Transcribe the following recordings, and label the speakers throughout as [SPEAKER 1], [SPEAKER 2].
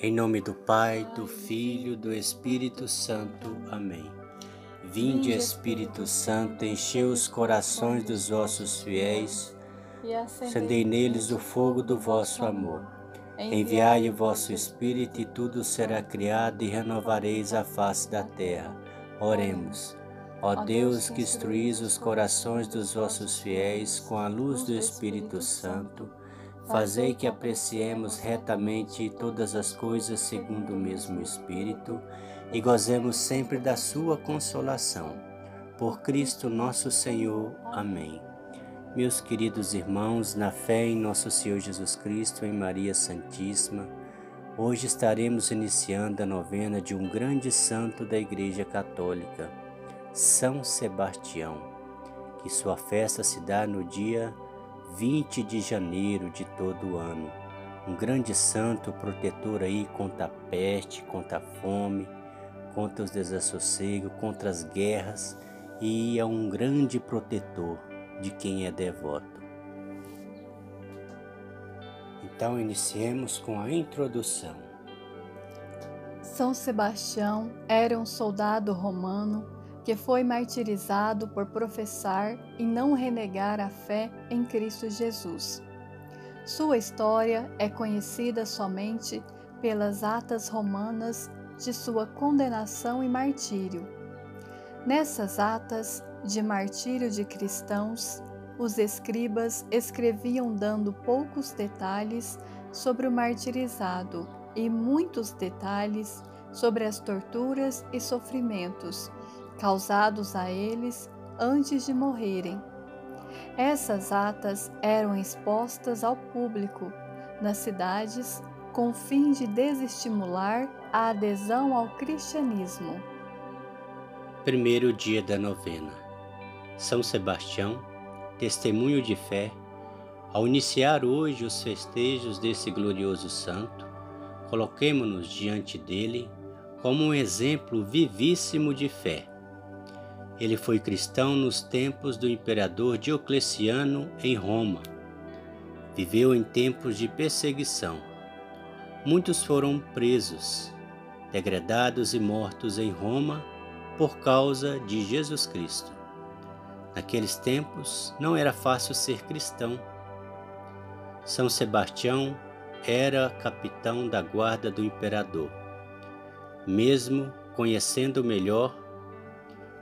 [SPEAKER 1] Em nome do Pai, do Filho, do Espírito Santo. Amém. Vinde, Espírito Santo, enchei os corações dos vossos fiéis, acendei neles o fogo do vosso amor. Enviai o vosso Espírito e tudo será criado e renovareis a face da terra. Oremos. Ó Deus, que instruís os corações dos vossos fiéis com a luz do Espírito Santo, Fazei que apreciemos retamente todas as coisas segundo o mesmo Espírito e gozemos sempre da Sua consolação. Por Cristo nosso Senhor. Amém. Meus queridos irmãos, na fé em nosso Senhor Jesus Cristo, em Maria Santíssima, hoje estaremos iniciando a novena de um grande santo da Igreja Católica, São Sebastião, que sua festa se dá no dia 20 de janeiro de todo ano. Um grande santo protetor aí contra a peste, contra a fome, contra os desassossegos, contra as guerras e é um grande protetor de quem é devoto. Então iniciemos com a introdução.
[SPEAKER 2] São Sebastião era um soldado romano que foi martirizado por professar e não renegar a fé em Cristo Jesus. Sua história é conhecida somente pelas atas romanas de sua condenação e martírio. Nessas atas de martírio de cristãos, os escribas escreviam dando poucos detalhes sobre o martirizado e muitos detalhes sobre as torturas e sofrimentos causados a eles antes de morrerem. Essas atas eram expostas ao público nas cidades com o fim de desestimular a adesão ao cristianismo.
[SPEAKER 1] Primeiro dia da novena. São Sebastião, testemunho de fé, ao iniciar hoje os festejos desse glorioso santo, coloquemo-nos diante dele como um exemplo vivíssimo de fé ele foi cristão nos tempos do imperador Diocleciano em Roma. Viveu em tempos de perseguição. Muitos foram presos, degradados e mortos em Roma por causa de Jesus Cristo. Naqueles tempos não era fácil ser cristão. São Sebastião era capitão da guarda do imperador. Mesmo conhecendo melhor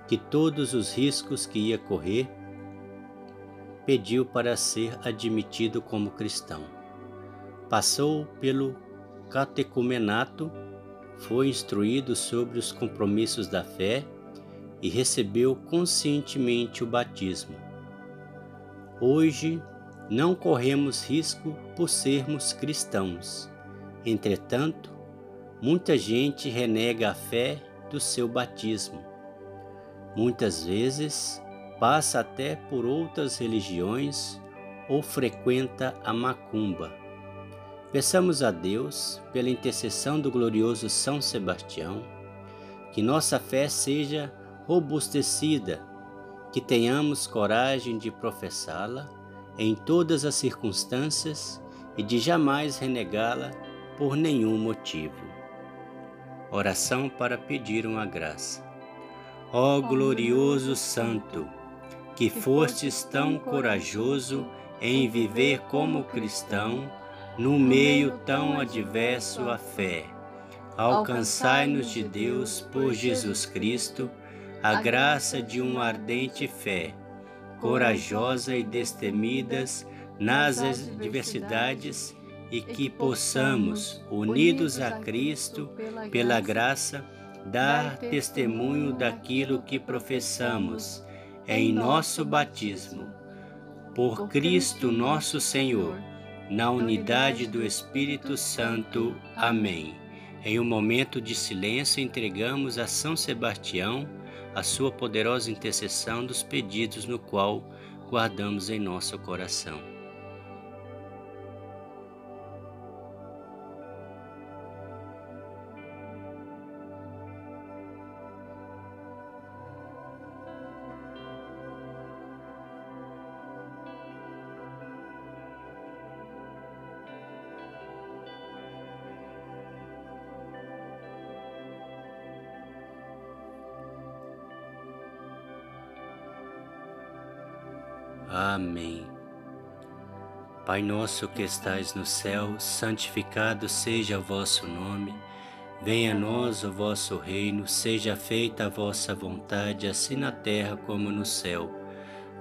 [SPEAKER 1] que todos os riscos que ia correr, pediu para ser admitido como cristão. Passou pelo catecumenato, foi instruído sobre os compromissos da fé e recebeu conscientemente o batismo. Hoje, não corremos risco por sermos cristãos. Entretanto, muita gente renega a fé do seu batismo Muitas vezes passa até por outras religiões ou frequenta a macumba. Peçamos a Deus, pela intercessão do glorioso São Sebastião, que nossa fé seja robustecida, que tenhamos coragem de professá-la em todas as circunstâncias e de jamais renegá-la por nenhum motivo. Oração para pedir uma graça. Ó glorioso Santo, que fostes tão corajoso em viver como cristão no meio tão adverso à fé. Alcançai-nos de Deus por Jesus Cristo a graça de uma ardente fé, corajosa e destemidas nas adversidades e que possamos, unidos a Cristo, pela graça, dar testemunho daquilo que professamos em nosso batismo. Por Cristo nosso Senhor, na unidade do Espírito Santo. Amém. Em um momento de silêncio, entregamos a São Sebastião a sua poderosa intercessão dos pedidos no qual guardamos em nosso coração. Amém. Pai nosso que estais no céu, santificado seja o vosso nome. Venha a nós o vosso reino, seja feita a vossa vontade, assim na terra como no céu.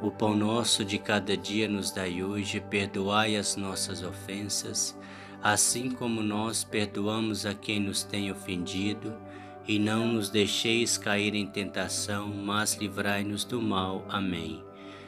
[SPEAKER 1] O pão nosso de cada dia nos dai hoje, perdoai as nossas ofensas, assim como nós perdoamos a quem nos tem ofendido, e não nos deixeis cair em tentação, mas livrai-nos do mal. Amém.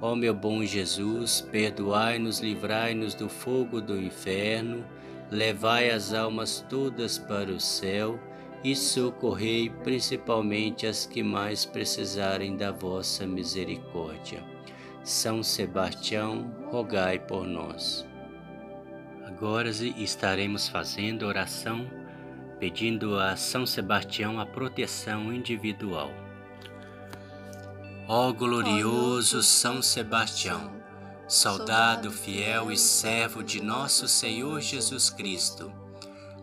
[SPEAKER 1] Ó meu bom Jesus, perdoai-nos, livrai-nos do fogo do inferno, levai as almas todas para o céu e socorrei principalmente as que mais precisarem da vossa misericórdia. São Sebastião, rogai por nós. Agora estaremos fazendo oração pedindo a São Sebastião a proteção individual. Ó glorioso São Sebastião, soldado fiel e servo de nosso Senhor Jesus Cristo,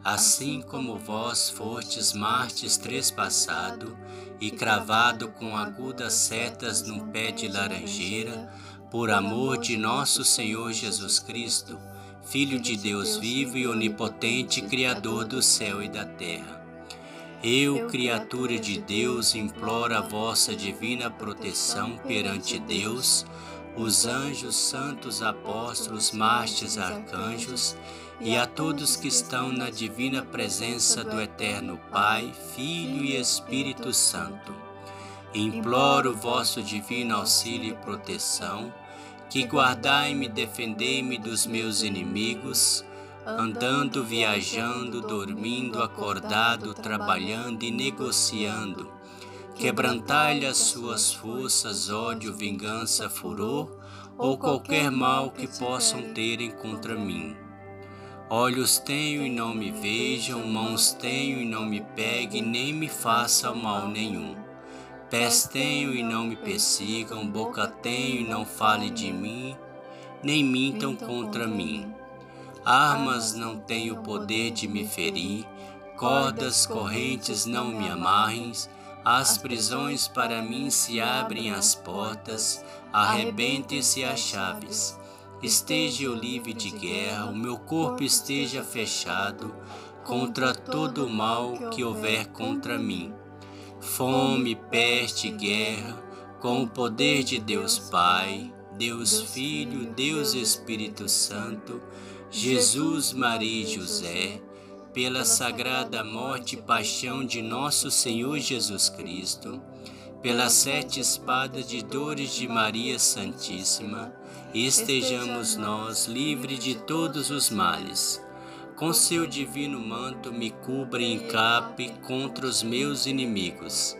[SPEAKER 1] assim como vós fostes mártires trespassado e cravado com agudas setas num pé de laranjeira, por amor de nosso Senhor Jesus Cristo, Filho de Deus vivo e onipotente, Criador do céu e da terra eu, criatura de Deus, imploro a vossa divina proteção perante Deus, os anjos, santos, apóstolos, mártires, arcanjos e a todos que estão na divina presença do Eterno Pai, Filho e Espírito Santo. Imploro vosso divino auxílio e proteção, que guardai-me e defendei-me dos meus inimigos, andando, viajando, dormindo, acordado, trabalhando e negociando. Quebrantai-lhe as suas forças, ódio, vingança, furor ou qualquer mal que possam terem contra mim. Olhos tenho e não me vejam, mãos tenho e não me peguem, nem me façam mal nenhum. Pés tenho e não me persigam, boca tenho e não fale de mim, nem mintam contra mim. Armas não têm o poder de me ferir, cordas correntes não me amarrem, as prisões para mim se abrem as portas, arrebentem-se as chaves. Esteja eu livre de guerra, o meu corpo esteja fechado contra todo o mal que houver contra mim. Fome, peste, guerra, com o poder de Deus Pai, Deus Filho, Deus Espírito Santo, Jesus, Maria e José, pela sagrada morte e paixão de nosso Senhor Jesus Cristo, pelas sete espadas de dores de Maria Santíssima, estejamos nós livres de todos os males. Com seu divino manto me cubra e encape contra os meus inimigos.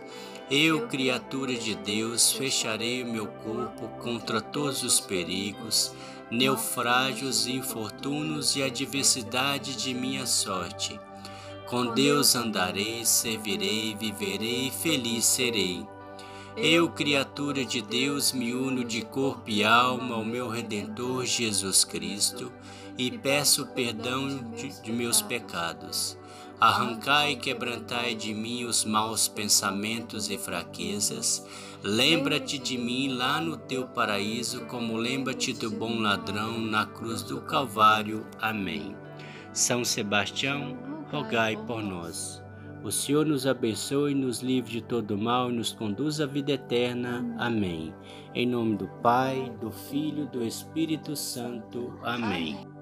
[SPEAKER 1] Eu, criatura de Deus, fecharei o meu corpo contra todos os perigos naufrágios, infortúnios e adversidade de minha sorte. Com Deus andarei, servirei, viverei, feliz serei. Eu, criatura de Deus, me uno de corpo e alma ao meu Redentor Jesus Cristo e peço perdão de, de meus pecados. Arrancai e quebrantai de mim os maus pensamentos e fraquezas. Lembra-te de mim lá no teu paraíso, como lembra-te do bom ladrão na cruz do Calvário. Amém. São Sebastião, rogai por nós. O Senhor nos abençoe, nos livre de todo mal e nos conduz à vida eterna. Amém. Em nome do Pai, do Filho do Espírito Santo. Amém.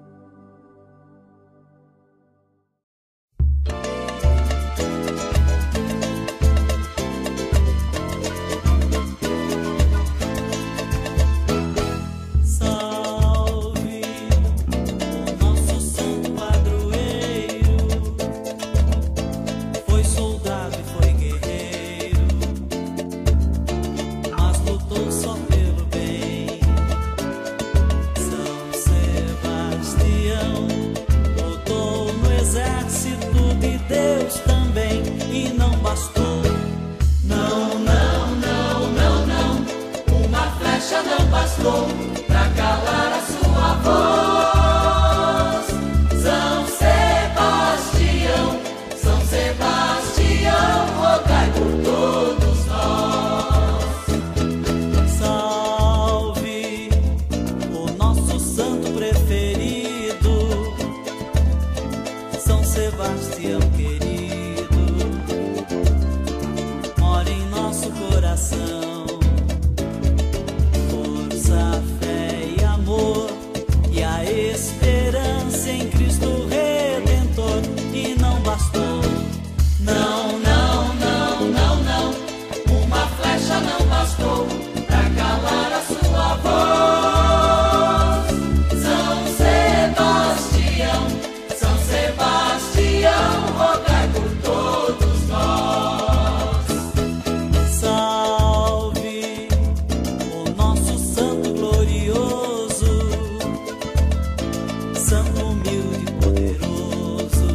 [SPEAKER 1] Santo humilde e poderoso.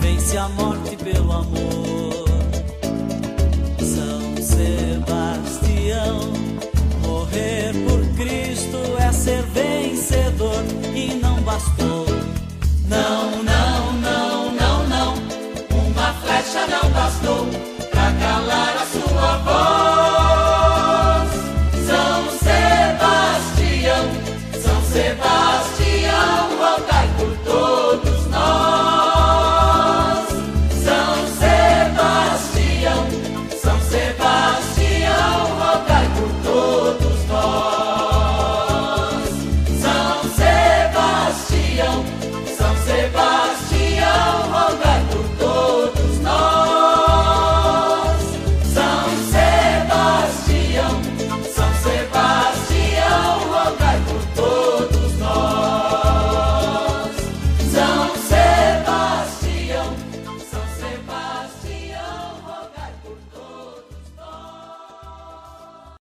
[SPEAKER 3] Vence a morte pelo amor.